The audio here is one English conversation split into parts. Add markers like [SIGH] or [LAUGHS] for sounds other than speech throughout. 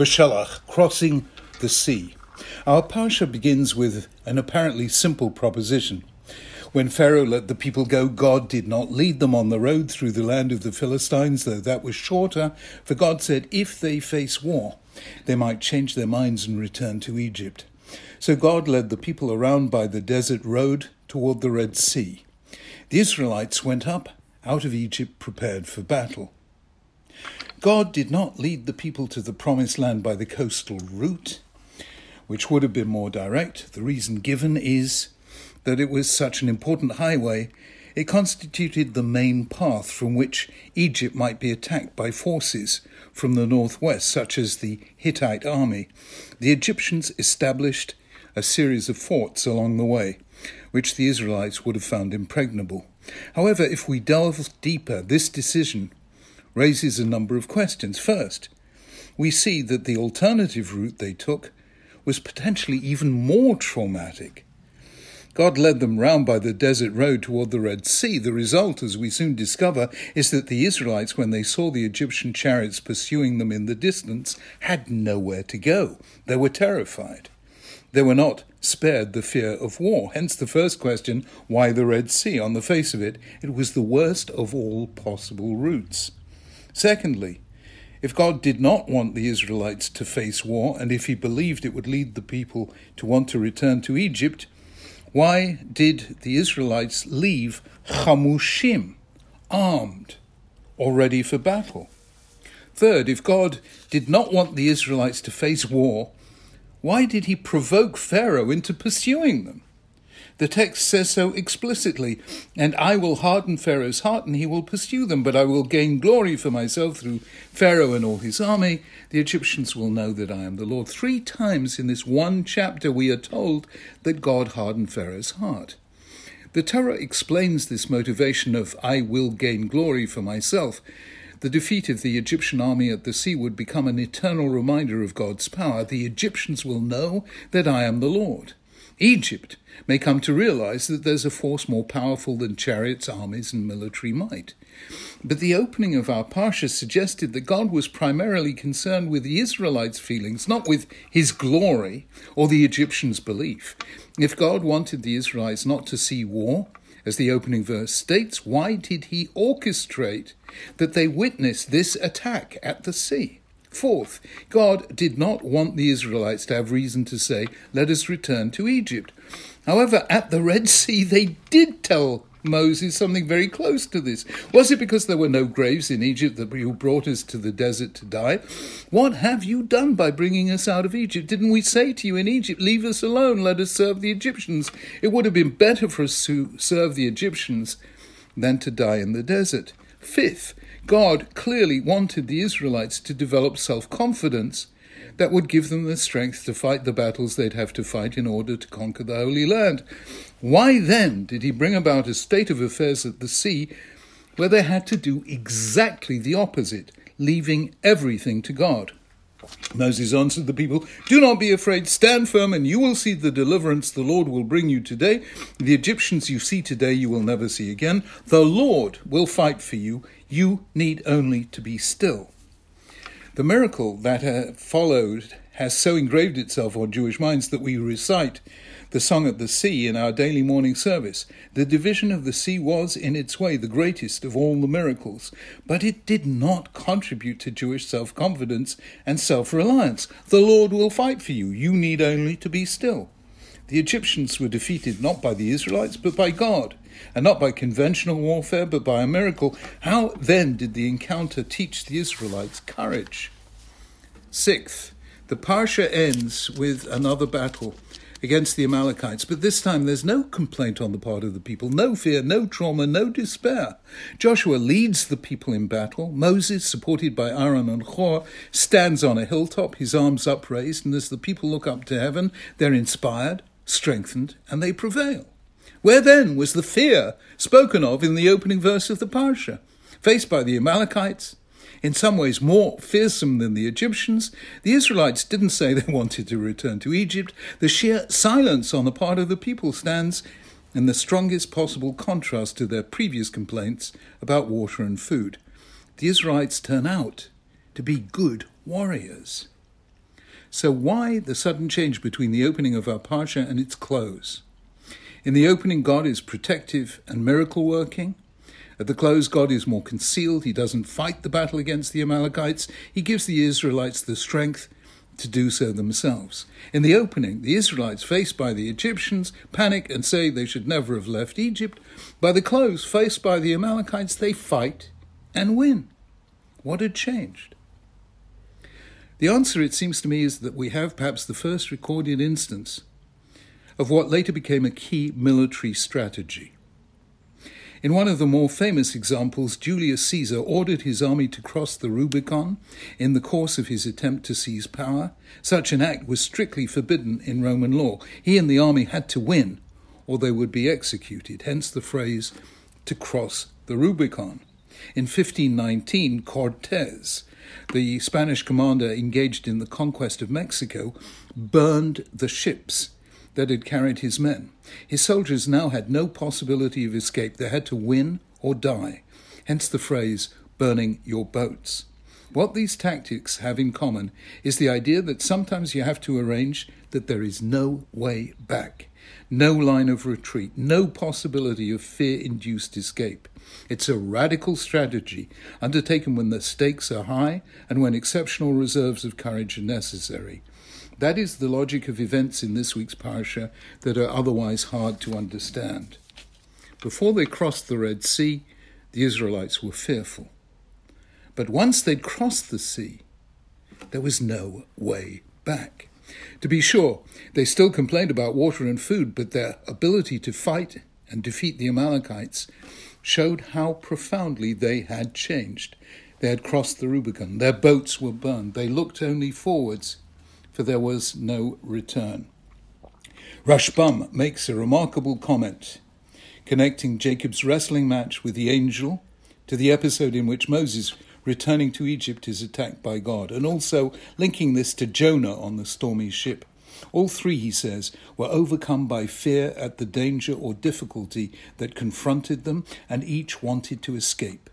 Beshallach, crossing the sea. Our parsha begins with an apparently simple proposition. When Pharaoh let the people go, God did not lead them on the road through the land of the Philistines, though that was shorter, for God said if they face war, they might change their minds and return to Egypt. So God led the people around by the desert road toward the Red Sea. The Israelites went up out of Egypt prepared for battle. God did not lead the people to the promised land by the coastal route, which would have been more direct. The reason given is that it was such an important highway, it constituted the main path from which Egypt might be attacked by forces from the northwest, such as the Hittite army. The Egyptians established a series of forts along the way, which the Israelites would have found impregnable. However, if we delve deeper, this decision raises a number of questions. First, we see that the alternative route they took was potentially even more traumatic. God led them round by the desert road toward the Red Sea. The result, as we soon discover, is that the Israelites, when they saw the Egyptian chariots pursuing them in the distance, had nowhere to go. They were terrified. They were not spared the fear of war. Hence the first question why the Red Sea? On the face of it, it was the worst of all possible routes. Secondly, if God did not want the Israelites to face war, and if he believed it would lead the people to want to return to Egypt, why did the Israelites leave chamushim, armed, or ready for battle? Third, if God did not want the Israelites to face war, why did he provoke Pharaoh into pursuing them? The text says so explicitly, and I will harden Pharaoh's heart, and he will pursue them, but I will gain glory for myself through Pharaoh and all his army. The Egyptians will know that I am the Lord. Three times in this one chapter, we are told that God hardened Pharaoh's heart. The Torah explains this motivation of I will gain glory for myself. The defeat of the Egyptian army at the sea would become an eternal reminder of God's power. The Egyptians will know that I am the Lord. Egypt may come to realize that there's a force more powerful than chariots, armies, and military might. But the opening of our Parsha suggested that God was primarily concerned with the Israelites' feelings, not with his glory or the Egyptians' belief. If God wanted the Israelites not to see war, as the opening verse states, why did he orchestrate that they witness this attack at the sea? Fourth, God did not want the Israelites to have reason to say, Let us return to Egypt. However, at the Red Sea, they did tell Moses something very close to this. Was it because there were no graves in Egypt that you brought us to the desert to die? What have you done by bringing us out of Egypt? Didn't we say to you in Egypt, Leave us alone, let us serve the Egyptians? It would have been better for us to serve the Egyptians than to die in the desert. Fifth, God clearly wanted the Israelites to develop self confidence that would give them the strength to fight the battles they'd have to fight in order to conquer the Holy Land. Why then did he bring about a state of affairs at the sea where they had to do exactly the opposite, leaving everything to God? Moses answered the people, Do not be afraid, stand firm, and you will see the deliverance the Lord will bring you today. The Egyptians you see today you will never see again. The Lord will fight for you. You need only to be still. The miracle that uh, followed has so engraved itself on Jewish minds that we recite the Song at the Sea in our daily morning service. The division of the sea was, in its way, the greatest of all the miracles, but it did not contribute to Jewish self confidence and self reliance. The Lord will fight for you, you need only to be still. The Egyptians were defeated not by the Israelites, but by God, and not by conventional warfare, but by a miracle. How then did the encounter teach the Israelites courage? Sixth, the Parsha ends with another battle against the Amalekites, but this time there's no complaint on the part of the people, no fear, no trauma, no despair. Joshua leads the people in battle. Moses, supported by Aaron and Hur, stands on a hilltop, his arms upraised, and as the people look up to heaven, they're inspired, strengthened, and they prevail. Where then was the fear spoken of in the opening verse of the Parsha? Faced by the Amalekites, in some ways more fearsome than the Egyptians, the Israelites didn't say they [LAUGHS] wanted to return to Egypt. The sheer silence on the part of the people stands in the strongest possible contrast to their previous complaints about water and food. The Israelites turn out to be good warriors. So, why the sudden change between the opening of our and its close? In the opening, God is protective and miracle working. At the close, God is more concealed. He doesn't fight the battle against the Amalekites. He gives the Israelites the strength to do so themselves. In the opening, the Israelites, faced by the Egyptians, panic and say they should never have left Egypt. By the close, faced by the Amalekites, they fight and win. What had changed? The answer, it seems to me, is that we have perhaps the first recorded instance of what later became a key military strategy. In one of the more famous examples, Julius Caesar ordered his army to cross the Rubicon in the course of his attempt to seize power. Such an act was strictly forbidden in Roman law. He and the army had to win, or they would be executed, hence the phrase, to cross the Rubicon. In 1519, Cortes, the Spanish commander engaged in the conquest of Mexico, burned the ships that had carried his men. His soldiers now had no possibility of escape. They had to win or die. Hence the phrase, burning your boats. What these tactics have in common is the idea that sometimes you have to arrange that there is no way back, no line of retreat, no possibility of fear induced escape. It's a radical strategy undertaken when the stakes are high and when exceptional reserves of courage are necessary. That is the logic of events in this week's parasha that are otherwise hard to understand. Before they crossed the Red Sea, the Israelites were fearful. But once they'd crossed the sea, there was no way back. To be sure, they still complained about water and food, but their ability to fight and defeat the Amalekites showed how profoundly they had changed. They had crossed the Rubicon, their boats were burned, they looked only forwards for there was no return. Rashbam makes a remarkable comment connecting Jacob's wrestling match with the angel to the episode in which Moses, returning to Egypt, is attacked by God, and also linking this to Jonah on the stormy ship. All three, he says, were overcome by fear at the danger or difficulty that confronted them, and each wanted to escape.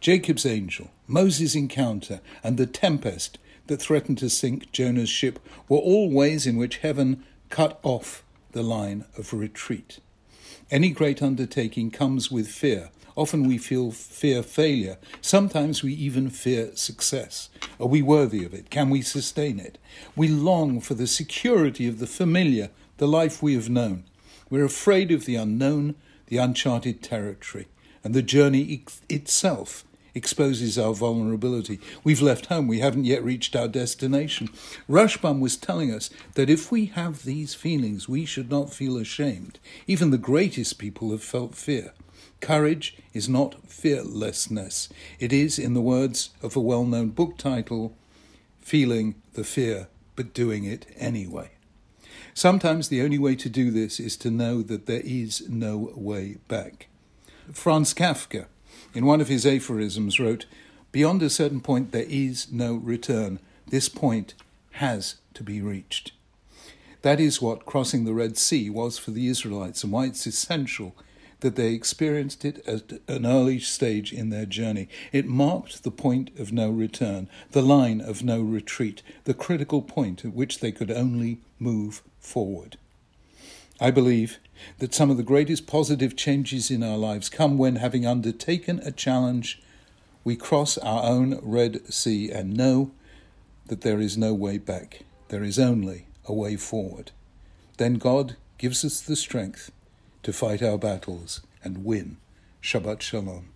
Jacob's angel, Moses' encounter, and the tempest that threatened to sink Jonah's ship were all ways in which heaven cut off the line of retreat. Any great undertaking comes with fear. Often we feel fear failure. Sometimes we even fear success. Are we worthy of it? Can we sustain it? We long for the security of the familiar, the life we have known. We're afraid of the unknown, the uncharted territory, and the journey itself exposes our vulnerability. We've left home, we haven't yet reached our destination. Rashbam was telling us that if we have these feelings, we should not feel ashamed. Even the greatest people have felt fear. Courage is not fearlessness. It is, in the words of a well known book title, feeling the fear but doing it anyway. Sometimes the only way to do this is to know that there is no way back. Franz Kafka in one of his aphorisms, wrote, Beyond a certain point, there is no return. This point has to be reached. That is what crossing the Red Sea was for the Israelites and why it's essential that they experienced it at an early stage in their journey. It marked the point of no return, the line of no retreat, the critical point at which they could only move forward. I believe that some of the greatest positive changes in our lives come when, having undertaken a challenge, we cross our own Red Sea and know that there is no way back. There is only a way forward. Then God gives us the strength to fight our battles and win. Shabbat Shalom.